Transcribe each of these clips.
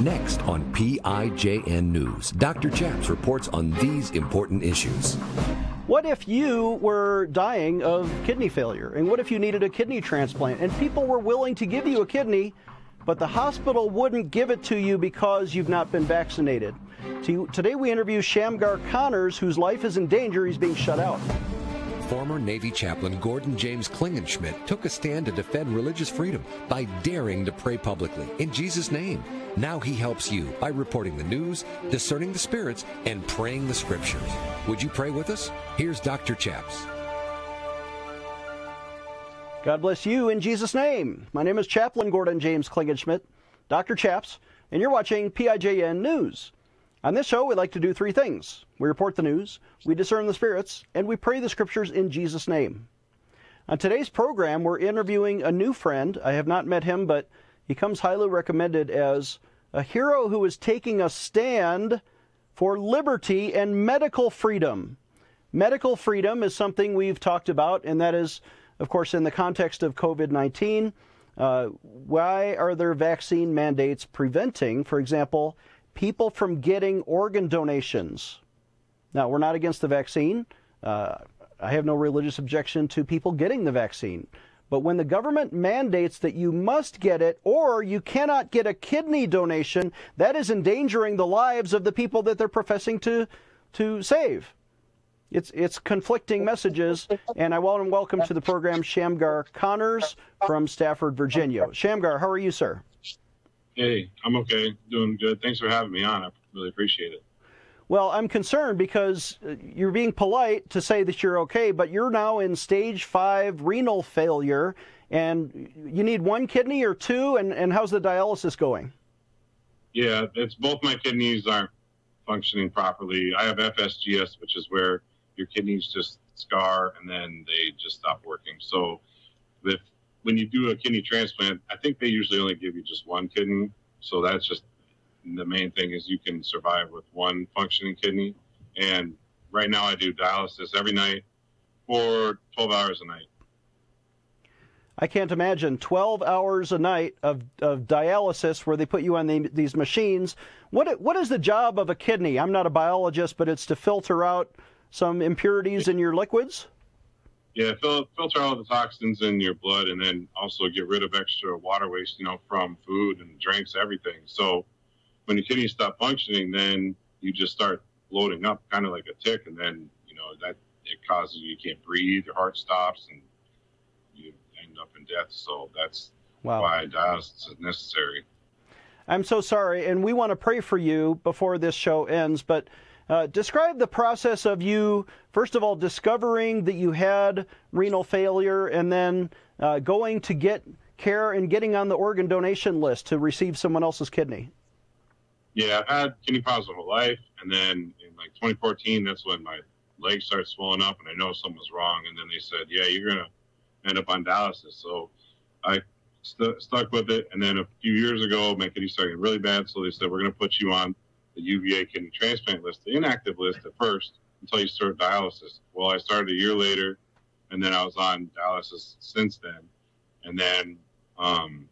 Next on PIJN News, Dr. Chaps reports on these important issues. What if you were dying of kidney failure? And what if you needed a kidney transplant and people were willing to give you a kidney, but the hospital wouldn't give it to you because you've not been vaccinated? Today we interview Shamgar Connors, whose life is in danger. He's being shut out. Former Navy chaplain Gordon James Klingenschmitt took a stand to defend religious freedom by daring to pray publicly in Jesus' name. Now he helps you by reporting the news, discerning the spirits, and praying the scriptures. Would you pray with us? Here's Dr. Chaps. God bless you in Jesus' name. My name is Chaplain Gordon James Klingenschmitt, Dr. Chaps, and you're watching PIJN News. On this show, we like to do three things we report the news, we discern the spirits, and we pray the scriptures in Jesus' name. On today's program, we're interviewing a new friend. I have not met him, but he comes highly recommended as a hero who is taking a stand for liberty and medical freedom. Medical freedom is something we've talked about, and that is, of course, in the context of COVID 19. Uh, why are there vaccine mandates preventing, for example, people from getting organ donations. Now, we're not against the vaccine. Uh, I have no religious objection to people getting the vaccine. But when the government mandates that you must get it or you cannot get a kidney donation, that is endangering the lives of the people that they're professing to, to save. It's, it's conflicting messages, and I want to welcome to the program Shamgar Connors from Stafford, Virginia. Shamgar, how are you, sir? Hey, I'm okay. Doing good. Thanks for having me on. I really appreciate it. Well, I'm concerned because uh, you're being polite to say that you're okay, but you're now in stage five renal failure, and you need one kidney or two, and, and how's the dialysis going? Yeah, it's both my kidneys aren't functioning properly. I have FSGS, which is where your kidneys just scar and then they just stop working. So if when you do a kidney transplant, I think they usually only give you just one kidney. So that's just the main thing is you can survive with one functioning kidney. And right now I do dialysis every night for 12 hours a night. I can't imagine 12 hours a night of, of dialysis where they put you on the, these machines. What, what is the job of a kidney? I'm not a biologist, but it's to filter out some impurities in your liquids? Yeah, fil- filter all the toxins in your blood, and then also get rid of extra water waste, you know, from food and drinks, everything. So when your kidneys stop functioning, then you just start loading up, kind of like a tick, and then you know that it causes you can't breathe, your heart stops, and you end up in death. So that's wow. why dialysis is necessary. I'm so sorry, and we want to pray for you before this show ends, but uh, describe the process of you, first of all, discovering that you had renal failure and then uh, going to get care and getting on the organ donation list to receive someone else's kidney. Yeah, I've had kidney problems my whole life. And then in like 2014, that's when my legs started swelling up and I know something was wrong. And then they said, yeah, you're going to end up on dialysis. So I st- stuck with it. And then a few years ago, my kidney started getting really bad. So they said, we're going to put you on the UVA kidney transplant list, the inactive list at first until you start dialysis. Well, I started a year later, and then I was on dialysis since then. And then um,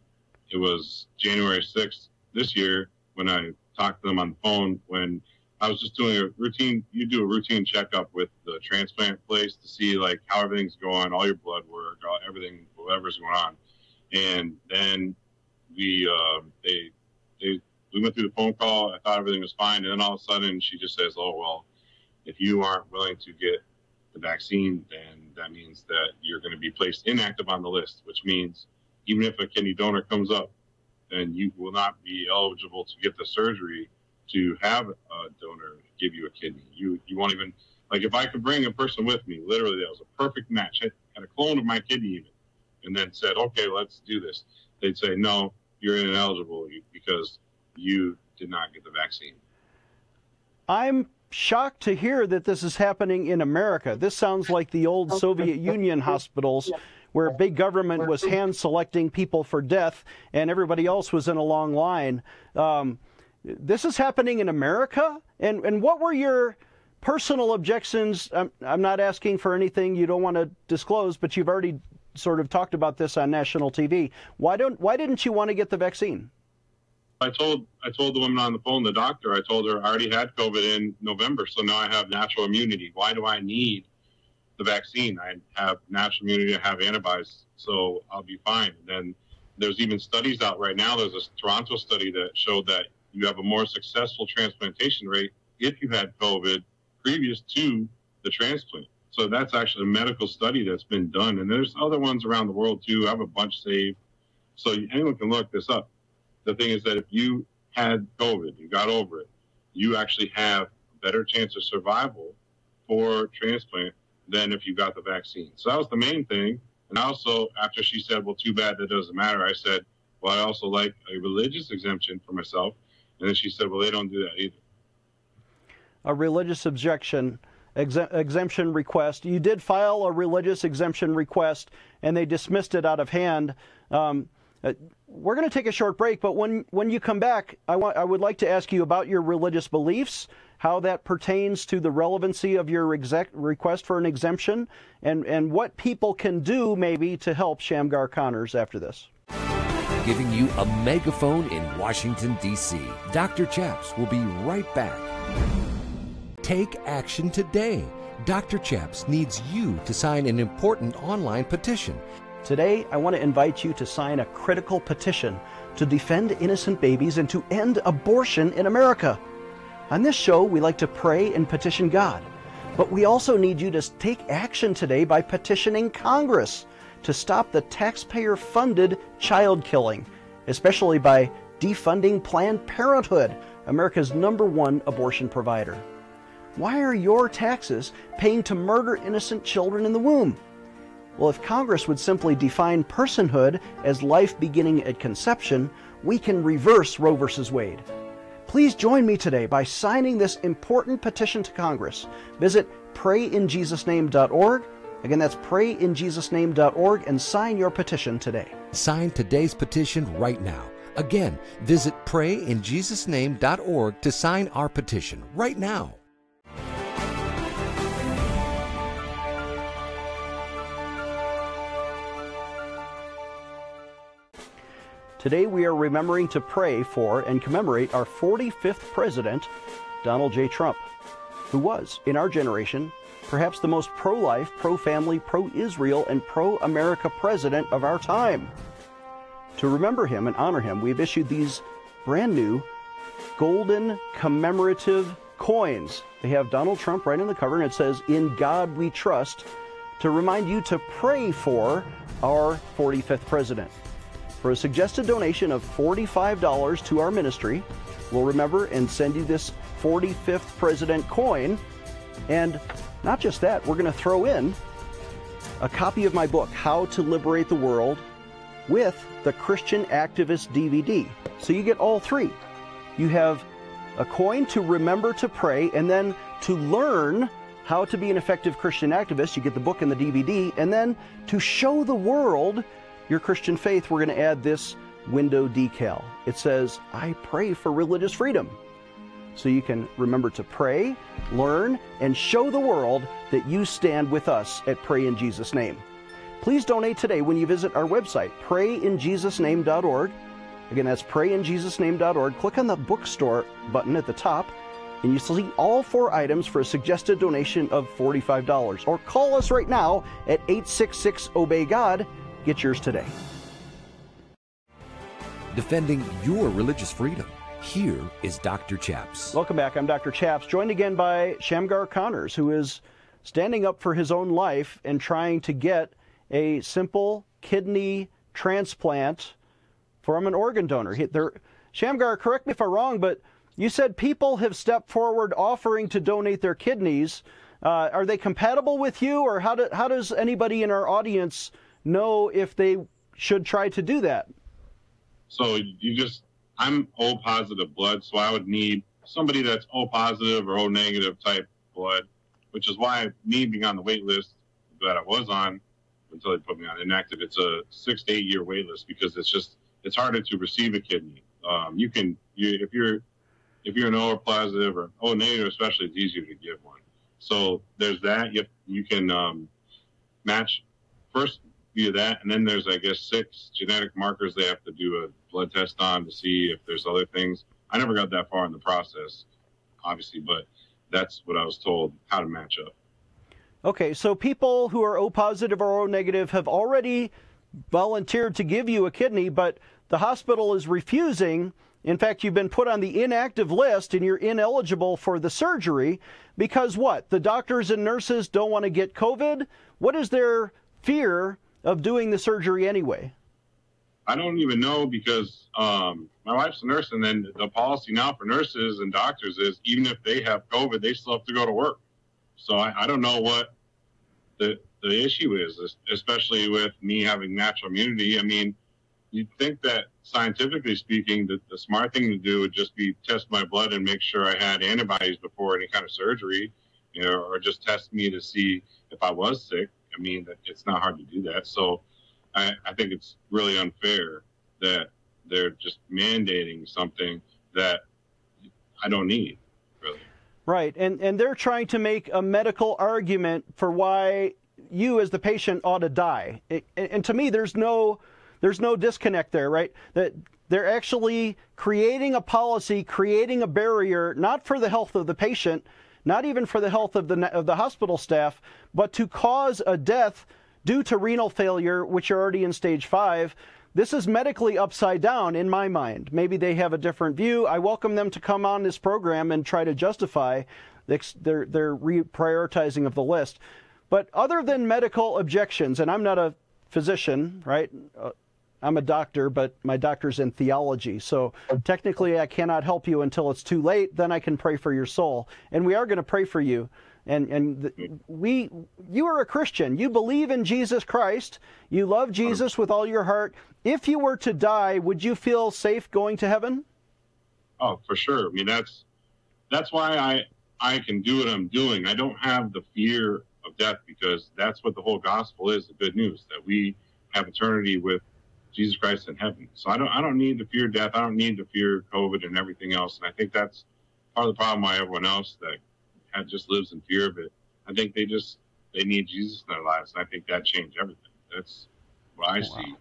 it was January 6th this year when I talked to them on the phone when I was just doing a routine. You do a routine checkup with the transplant place to see like how everything's going, all your blood work, all, everything, whatever's going on. And then we, uh, they, they we went through the phone call. I thought everything was fine, and then all of a sudden she just says, "Oh well, if you aren't willing to get the vaccine, then that means that you're going to be placed inactive on the list, which means even if a kidney donor comes up, then you will not be eligible to get the surgery to have a donor give you a kidney. You you won't even like if I could bring a person with me, literally that was a perfect match. I had a clone of my kidney even, and then said, okay, let's do this. They'd say, no, you're ineligible because you did not get the vaccine. I'm shocked to hear that this is happening in America. This sounds like the old Soviet Union hospitals where big government was hand selecting people for death and everybody else was in a long line. Um, this is happening in America? And, and what were your personal objections? I'm, I'm not asking for anything you don't want to disclose, but you've already sort of talked about this on national TV. Why, don't, why didn't you want to get the vaccine? I told I told the woman on the phone, the doctor, I told her I already had COVID in November, so now I have natural immunity. Why do I need the vaccine? I have natural immunity, I have antibodies, so I'll be fine. And then there's even studies out right now. There's a Toronto study that showed that you have a more successful transplantation rate if you had COVID previous to the transplant. So that's actually a medical study that's been done. And there's other ones around the world too. I have a bunch saved. So anyone can look this up. The thing is that if you had COVID, you got over it, you actually have a better chance of survival for transplant than if you got the vaccine. So that was the main thing. And also, after she said, well, too bad, that doesn't matter, I said, well, I also like a religious exemption for myself. And then she said, well, they don't do that either. A religious objection exemption request. You did file a religious exemption request, and they dismissed it out of hand. Um, uh, we're going to take a short break, but when when you come back, I want I would like to ask you about your religious beliefs, how that pertains to the relevancy of your exec- request for an exemption, and and what people can do maybe to help Shamgar Connors after this. Giving you a megaphone in Washington D.C. Dr. Chaps will be right back. Take action today. Dr. Chaps needs you to sign an important online petition. Today, I want to invite you to sign a critical petition to defend innocent babies and to end abortion in America. On this show, we like to pray and petition God, but we also need you to take action today by petitioning Congress to stop the taxpayer funded child killing, especially by defunding Planned Parenthood, America's number one abortion provider. Why are your taxes paying to murder innocent children in the womb? Well, if Congress would simply define personhood as life beginning at conception, we can reverse Roe v. Wade. Please join me today by signing this important petition to Congress. Visit prayinjesusname.org. Again, that's prayinjesusname.org and sign your petition today. Sign today's petition right now. Again, visit prayinjesusname.org to sign our petition right now. Today we are remembering to pray for and commemorate our 45th president, Donald J. Trump, who was, in our generation, perhaps the most pro life, pro family, pro Israel, and pro America president of our time. To remember him and honor him, we've issued these brand new golden commemorative coins. They have Donald Trump right in the cover, and it says, In God We Trust, to remind you to pray for our 45th president. For a suggested donation of $45 to our ministry, we'll remember and send you this 45th President coin. And not just that, we're going to throw in a copy of my book, How to Liberate the World, with the Christian Activist DVD. So you get all three. You have a coin to remember to pray, and then to learn how to be an effective Christian activist, you get the book and the DVD, and then to show the world your Christian faith, we're going to add this window decal. It says, I pray for religious freedom. So you can remember to pray, learn, and show the world that you stand with us at Pray in Jesus' Name. Please donate today when you visit our website, prayinjesusname.org. Again, that's prayinjesusname.org. Click on the bookstore button at the top, and you see all four items for a suggested donation of $45. Or call us right now at 866 Obey God Get yours today. Defending your religious freedom. Here is Dr. Chaps. Welcome back. I'm Dr. Chaps, joined again by Shamgar Connors, who is standing up for his own life and trying to get a simple kidney transplant from an organ donor. He, Shamgar, correct me if I'm wrong, but you said people have stepped forward offering to donate their kidneys. Uh, are they compatible with you, or how, do, how does anybody in our audience know if they should try to do that? So you just, I'm O positive blood, so I would need somebody that's O positive or O negative type blood, which is why me being on the wait list that I was on until they put me on inactive, it's a six to eight year wait list because it's just, it's harder to receive a kidney. Um, you can, you, if you're, if you're an O positive or O negative, especially, it's easier to give one. So there's that. You, you can um, match first via that. And then there's, I guess, six genetic markers they have to do a blood test on to see if there's other things. I never got that far in the process, obviously, but that's what I was told how to match up. Okay, so people who are O positive or O negative have already volunteered to give you a kidney, but the hospital is refusing. In fact, you've been put on the inactive list and you're ineligible for the surgery because what? The doctors and nurses don't want to get COVID? What is their fear of doing the surgery anyway? I don't even know because um, my wife's a nurse, and then the policy now for nurses and doctors is even if they have COVID, they still have to go to work. So I, I don't know what the the issue is, especially with me having natural immunity. I mean, you'd think that scientifically speaking, the, the smart thing to do would just be test my blood and make sure I had antibodies before any kind of surgery, you know, or just test me to see if I was sick. I mean, it's not hard to do that. So I, I think it's really unfair that they're just mandating something that I don't need, really. Right, and and they're trying to make a medical argument for why you as the patient ought to die. And to me, there's no there's no disconnect there, right? That they're actually creating a policy, creating a barrier, not for the health of the patient, not even for the health of the of the hospital staff, but to cause a death due to renal failure, which are already in stage five. This is medically upside down in my mind. Maybe they have a different view. I welcome them to come on this program and try to justify their, their reprioritizing of the list. But other than medical objections, and I'm not a physician, right? Uh, I'm a doctor, but my doctor's in theology. So technically, I cannot help you until it's too late. Then I can pray for your soul. And we are going to pray for you and and we you are a Christian. You believe in Jesus Christ. You love Jesus with all your heart. If you were to die, would you feel safe going to heaven? Oh, for sure. I mean, that's that's why I I can do what I'm doing. I don't have the fear of death because that's what the whole gospel is, the good news that we have eternity with Jesus Christ in heaven. So I don't I don't need to fear death. I don't need to fear COVID and everything else. And I think that's part of the problem why everyone else that just lives in fear of it. I think they just they need Jesus in their lives, and I think that changed everything. That's what I wow. see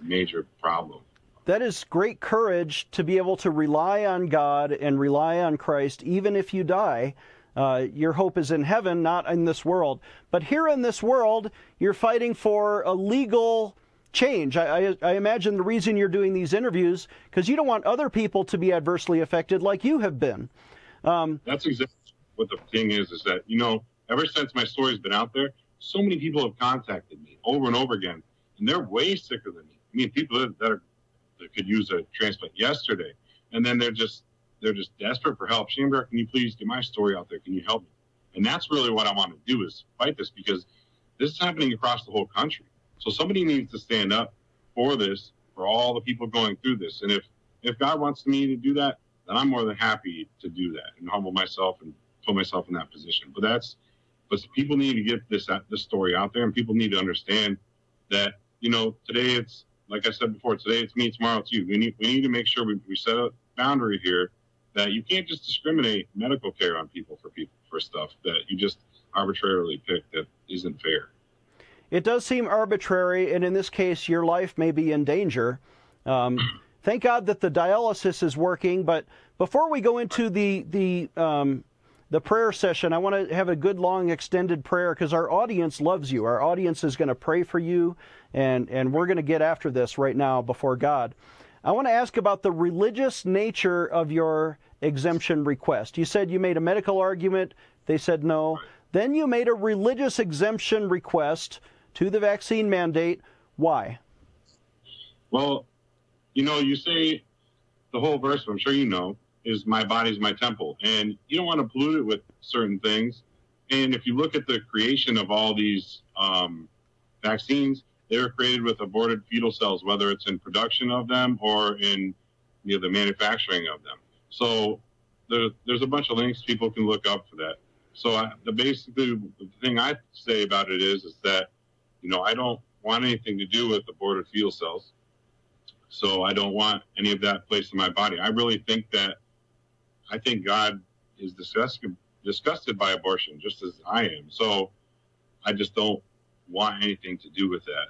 a major problem. That is great courage to be able to rely on God and rely on Christ, even if you die. Uh, your hope is in heaven, not in this world. But here in this world, you're fighting for a legal change. I, I, I imagine the reason you're doing these interviews because you don't want other people to be adversely affected like you have been. Um, That's exactly what the thing is is that you know ever since my story's been out there, so many people have contacted me over and over again, and they're way sicker than me. I mean, people that, are that could use a transplant yesterday, and then they're just they're just desperate for help. Shamgar, can you please get my story out there? Can you help me? And that's really what I want to do is fight this because this is happening across the whole country. So somebody needs to stand up for this, for all the people going through this. And if if God wants me to do that, then I'm more than happy to do that and humble myself and put myself in that position. But that's, but people need to get this this story out there, and people need to understand that you know today it's like I said before, today it's me, tomorrow it's you. We need we need to make sure we, we set a boundary here that you can't just discriminate medical care on people for people for stuff that you just arbitrarily pick that isn't fair. It does seem arbitrary, and in this case, your life may be in danger. Um, thank God that the dialysis is working. But before we go into the the um, the prayer session, I want to have a good, long, extended prayer because our audience loves you. Our audience is going to pray for you, and, and we're going to get after this right now before God. I want to ask about the religious nature of your exemption request. You said you made a medical argument, they said no. Then you made a religious exemption request to the vaccine mandate. Why? Well, you know, you say the whole verse, I'm sure you know, is my body's my temple. And you don't want to pollute it with certain things. And if you look at the creation of all these um, vaccines, they were created with aborted fetal cells, whether it's in production of them or in you know, the manufacturing of them. So there, there's a bunch of links people can look up for that. So I, the basically the thing I say about it is is that you know I don't want anything to do with aborted fetal cells. So I don't want any of that placed in my body. I really think that I think God is disgusted, disgusted by abortion, just as I am. So I just don't want anything to do with that.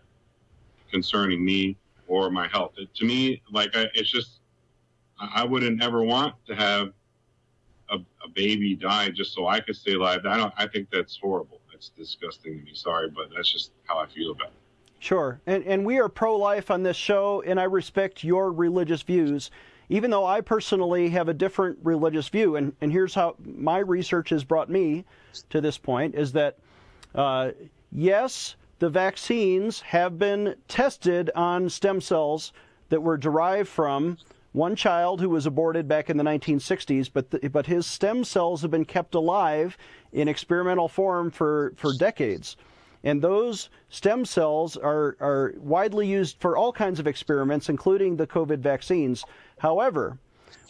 concerning me or my health. It, to me, like I, it's just I wouldn't ever want to have a, a, baby die just so I could stay alive. I don't. I think that's horrible. It's disgusting to me. Sorry, but that's just how I feel about it. Sure, and and we are pro-life on this show, and I respect your religious views, even though I personally have a different religious view. And and here's how my research has brought me to this point: is that uh, yes, the vaccines have been tested on stem cells that were derived from one child who was aborted back in the 1960s, but the, but his stem cells have been kept alive in experimental form for, for decades. And those stem cells are, are widely used for all kinds of experiments, including the COVID vaccines. However,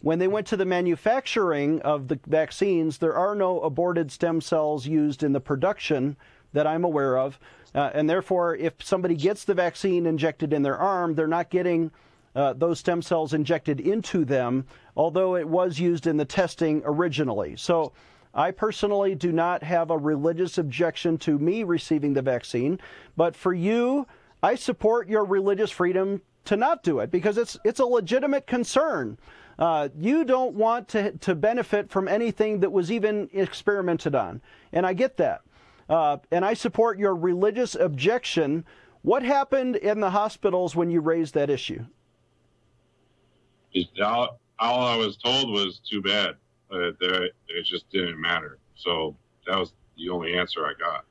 when they went to the manufacturing of the vaccines, there are no aborted stem cells used in the production that I'm aware of. Uh, and therefore, if somebody gets the vaccine injected in their arm, they're not getting uh, those stem cells injected into them, although it was used in the testing originally. So I personally do not have a religious objection to me receiving the vaccine, but for you, I support your religious freedom to not do it because it's it's a legitimate concern. Uh, you don't want to to benefit from anything that was even experimented on, and I get that. Uh, and I support your religious objection. What happened in the hospitals when you raised that issue? All, all I was told was too bad. Uh, it just didn't matter. So that was the only answer I got.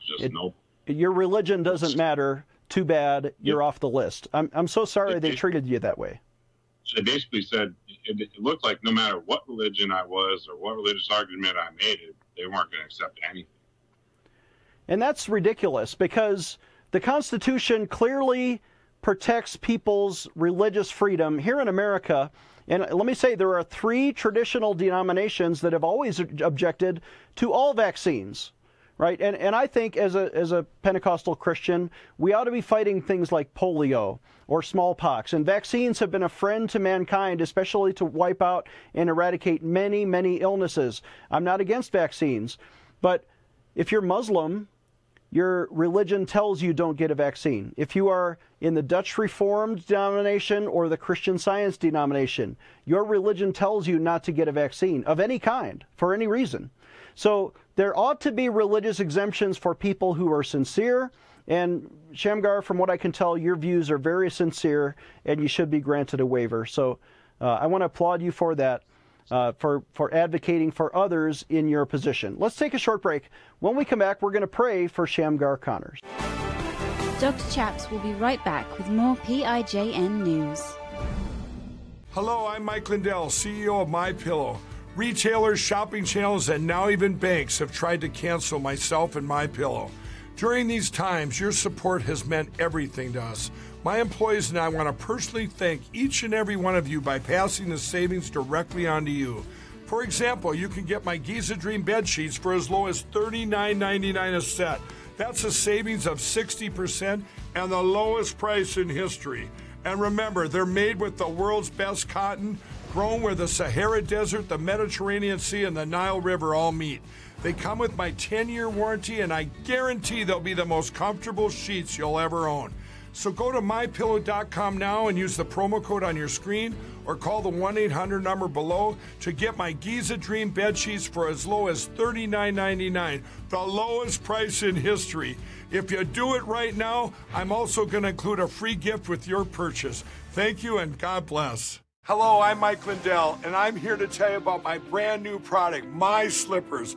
Just it, nope. Your religion doesn't matter. Too bad. You're off the list. I'm I'm so sorry it, they treated you that way. They basically said it, it, looked like no matter what religion I was or what religious argument I made, it they weren't going to accept anything. And that's ridiculous because the Constitution clearly protects people's religious freedom here in America. And let me say, there are three traditional denominations that have always objected to all vaccines, right? And, and I think as a, as a Pentecostal Christian, we ought to be fighting things like polio or smallpox. And vaccines have been a friend to mankind, especially to wipe out and eradicate many, many illnesses. I'm not against vaccines, but if you're Muslim, your religion tells you don't get a vaccine. If you are in the Dutch Reformed denomination or the Christian Science denomination, your religion tells you not to get a vaccine of any kind for any reason. So there ought to be religious exemptions for people who are sincere. And Shamgar, from what I can tell, your views are very sincere and you should be granted a waiver. So uh, I want to applaud you for that uh, for, for advocating for others in your position. Let's take a short break. When we come back, we're going to pray for Shamgar Connors. Dr. Chaps will be right back with more PIJN news. Hello, I'm Mike Lindell, CEO of My Pillow. Retailers, shopping channels, and now even banks have tried to cancel myself and My Pillow. During these times, your support has meant everything to us. My employees and I want to personally thank each and every one of you by passing the savings directly on to you. For example, you can get my Giza Dream bed sheets for as low as $39.99 a set. That's a savings of 60% and the lowest price in history. And remember, they're made with the world's best cotton, grown where the Sahara Desert, the Mediterranean Sea, and the Nile River all meet. They come with my 10 year warranty, and I guarantee they'll be the most comfortable sheets you'll ever own. So go to mypillow.com now and use the promo code on your screen or call the 1 800 number below to get my Giza Dream bed sheets for as low as $39.99, the lowest price in history. If you do it right now, I'm also going to include a free gift with your purchase. Thank you and God bless. Hello, I'm Mike Lindell, and I'm here to tell you about my brand new product, My Slippers.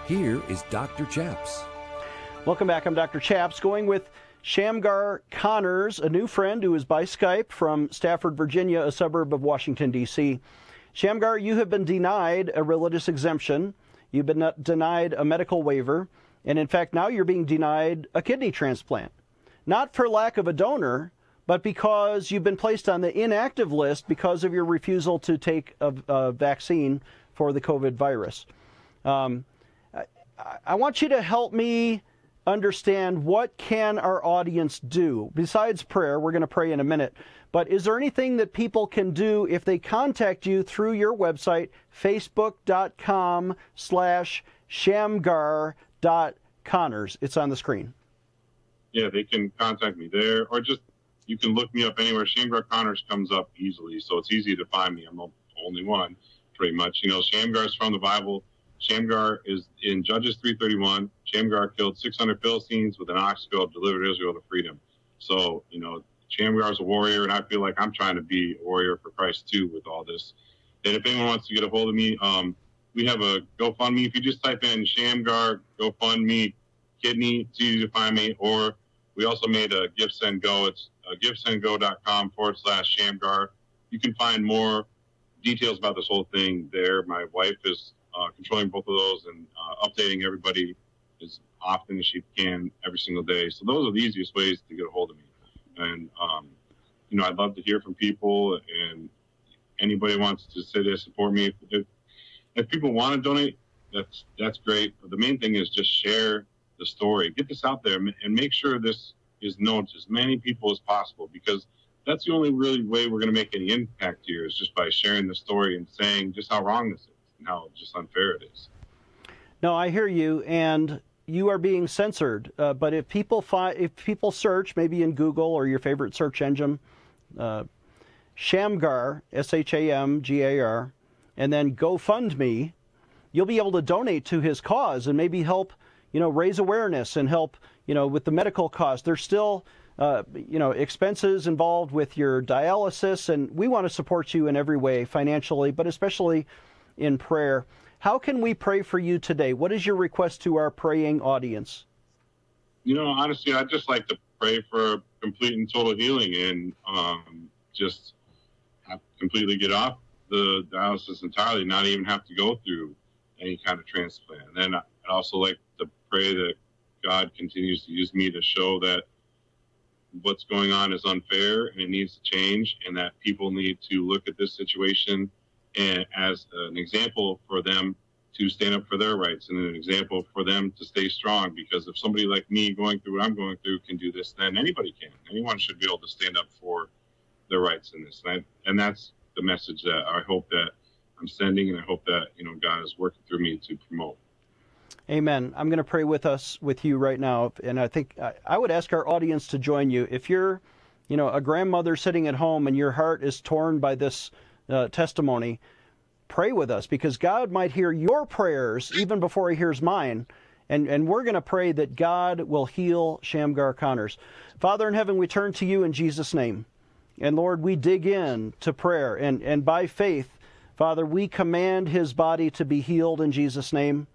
Here is Dr. Chaps. Welcome back. I'm Dr. Chaps, going with Shamgar Connors, a new friend who is by Skype from Stafford, Virginia, a suburb of Washington, D.C. Shamgar, you have been denied a religious exemption. You've been denied a medical waiver. And in fact, now you're being denied a kidney transplant. Not for lack of a donor, but because you've been placed on the inactive list because of your refusal to take a, a vaccine for the COVID virus. Um, I, want you to help me understand what can our audience do. Besides prayer we're going to pray in a minute but is there anything that people can do if they contact you through your website facebook.com slash shamgar.connors it's on the screen. Yeah they can contact me there or just you can look me up anywhere. Shamgar connors comes up easily so it's easy to find me. I'm the only one pretty much. You know shamgar is from the bible Shamgar is in Judges 331. Shamgar killed 600 Philistines with an ox goad, delivered Israel to freedom. So, you know, Shamgar is a warrior, and I feel like I'm trying to be a warrior for Christ too with all this. And if anyone wants to get a hold of me, um, we have a GoFundMe. If you just type in Shamgar GoFundMe kidney, it's easy to find me. Or we also made a Give Go. It's uh, givesendgo.com forward slash Shamgar. You can find more details about this whole thing there. My wife is uh, controlling both of those and uh, updating everybody as often as she can every single day. So those are the easiest ways to get a hold of me. And um, you know, I'd love to hear from people and anybody wants to say they support me. If, if people want to donate, that's that's great. But the main thing is just share the story, get this out there, and make sure this is known to as many people as possible because that's the only really way we're going to make any impact here is just by sharing the story and saying just how wrong this is how just unfair it is. No, I hear you, and you are being censored. Uh, but if people find, if people search, maybe in Google or your favorite search engine, uh, Shamgar, S H A M G A R, and then GoFundMe, you'll be able to donate to his cause and maybe help, you know, raise awareness and help, you know, with the medical costs. There's still, uh, you know, expenses involved with your dialysis, and we want to support you in every way, financially, but especially in prayer. How can we pray for you today? What is your request to our praying audience? You know, honestly, I'd just like to pray for complete and total healing and um, just completely get off the dialysis entirely, not even have to go through any kind of transplant. And then I'd also like to pray that God continues to use me to show that what's going on is unfair and it needs to change, and that people need to look at this situation and as an example for them to stand up for their rights and an example for them to stay strong. Because if somebody like me going through what I'm going through can do this, then anybody can. Anyone should be able to stand up for their rights in this. And, I, and that's the message that I hope that I'm sending, and I hope that you know God is working through me to promote. Amen. I'm going to pray with us, with you right now, and I think I, I would ask our audience to join you. If you're, you know, a grandmother sitting at home and your heart is torn by this uh, testimony, pray with us because God might hear your prayers even before He hears mine. And, and we're going to pray that God will heal Shamgar Connors. Father in heaven, we turn to you in Jesus' name. And Lord, we dig in to prayer. And, and by faith, Father, we command his body to be healed in Jesus' name.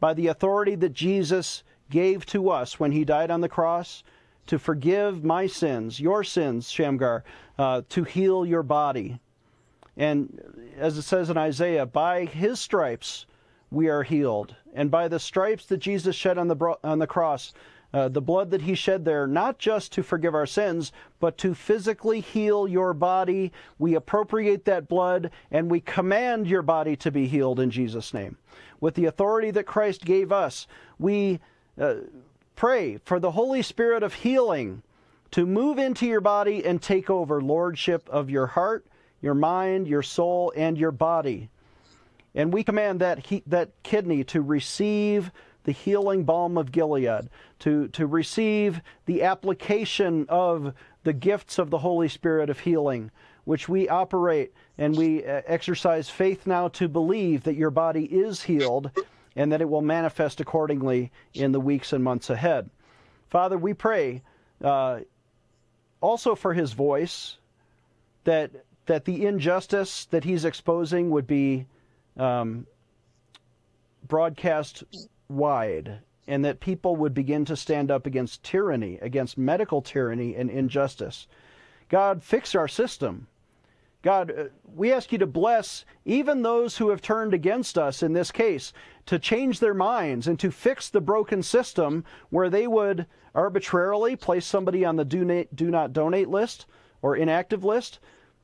By the authority that Jesus gave to us when he died on the cross to forgive my sins, your sins, Shamgar, uh, to heal your body. And as it says in Isaiah, by his stripes we are healed. And by the stripes that Jesus shed on the, on the cross, uh, the blood that he shed there, not just to forgive our sins, but to physically heal your body. We appropriate that blood and we command your body to be healed in Jesus' name. With the authority that Christ gave us, we uh, pray for the Holy Spirit of healing to move into your body and take over lordship of your heart your mind, your soul, and your body. And we command that, he, that kidney to receive the healing balm of Gilead, to, to receive the application of the gifts of the Holy Spirit of healing, which we operate and we uh, exercise faith now to believe that your body is healed and that it will manifest accordingly in the weeks and months ahead. Father, we pray uh, also for his voice, that that the injustice that he's exposing would be um, broadcast wide, and that people would begin to stand up against tyranny, against medical tyranny and injustice. God, fix our system. God, uh, we ask you to bless even those who have turned against us in this case, to change their minds and to fix the broken system where they would arbitrarily place somebody on the do, do not donate list or inactive list.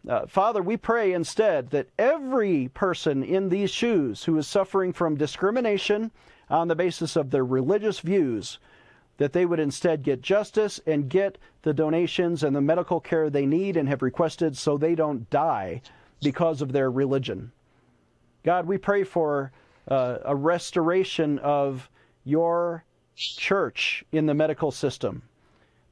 Uh, Father, we pray instead that every person in these shoes who is suffering from discrimination on the basis of their religious views that they would instead get justice and get the donations and the medical care they need and have requested so they don't die because of their religion. God, we pray for uh, a restoration of your church in the medical system.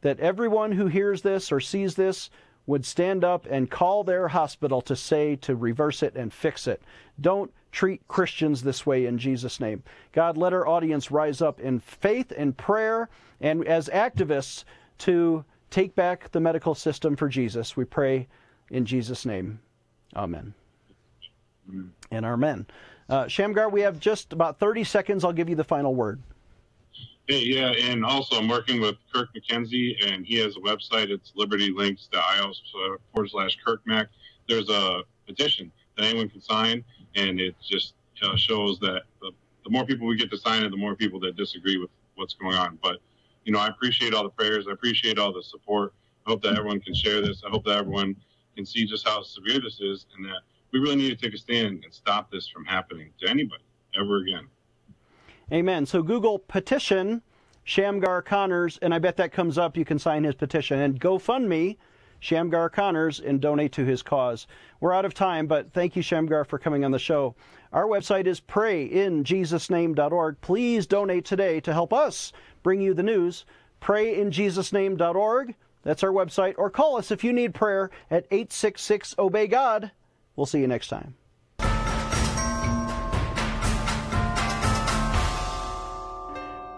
That everyone who hears this or sees this would stand up and call their hospital to say to reverse it and fix it. Don't treat Christians this way in Jesus' name. God, let our audience rise up in faith and prayer and as activists to take back the medical system for Jesus. We pray in Jesus' name. Amen. And amen. Uh, Shamgar, we have just about 30 seconds. I'll give you the final word. Hey, yeah, and also I'm working with Kirk McKenzie, and he has a website. It's libertylinks.io forward slash KirkMac. There's a petition that anyone can sign, and it just uh, shows that the, the more people we get to sign it, the more people that disagree with what's going on. But, you know, I appreciate all the prayers. I appreciate all the support. I hope that everyone can share this. I hope that everyone can see just how severe this is and that we really need to take a stand and stop this from happening to anybody ever again. Amen. So Google petition Shamgar Connors, and I bet that comes up. You can sign his petition and GoFundMe Shamgar Connors and donate to his cause. We're out of time, but thank you, Shamgar, for coming on the show. Our website is prayinjesusname.org. Please donate today to help us bring you the news. Prayinjesusname.org. That's our website. Or call us if you need prayer at 866 Obey God. We'll see you next time.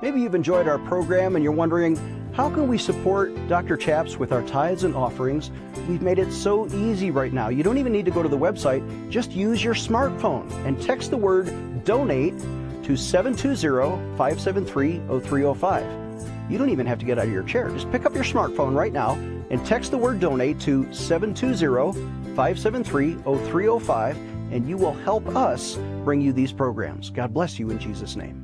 Maybe you've enjoyed our program and you're wondering, how can we support Dr. Chaps with our tithes and offerings? We've made it so easy right now. You don't even need to go to the website. Just use your smartphone and text the word donate to 720-573-0305. You don't even have to get out of your chair. Just pick up your smartphone right now and text the word donate to 720-573-0305 and you will help us bring you these programs. God bless you in Jesus' name.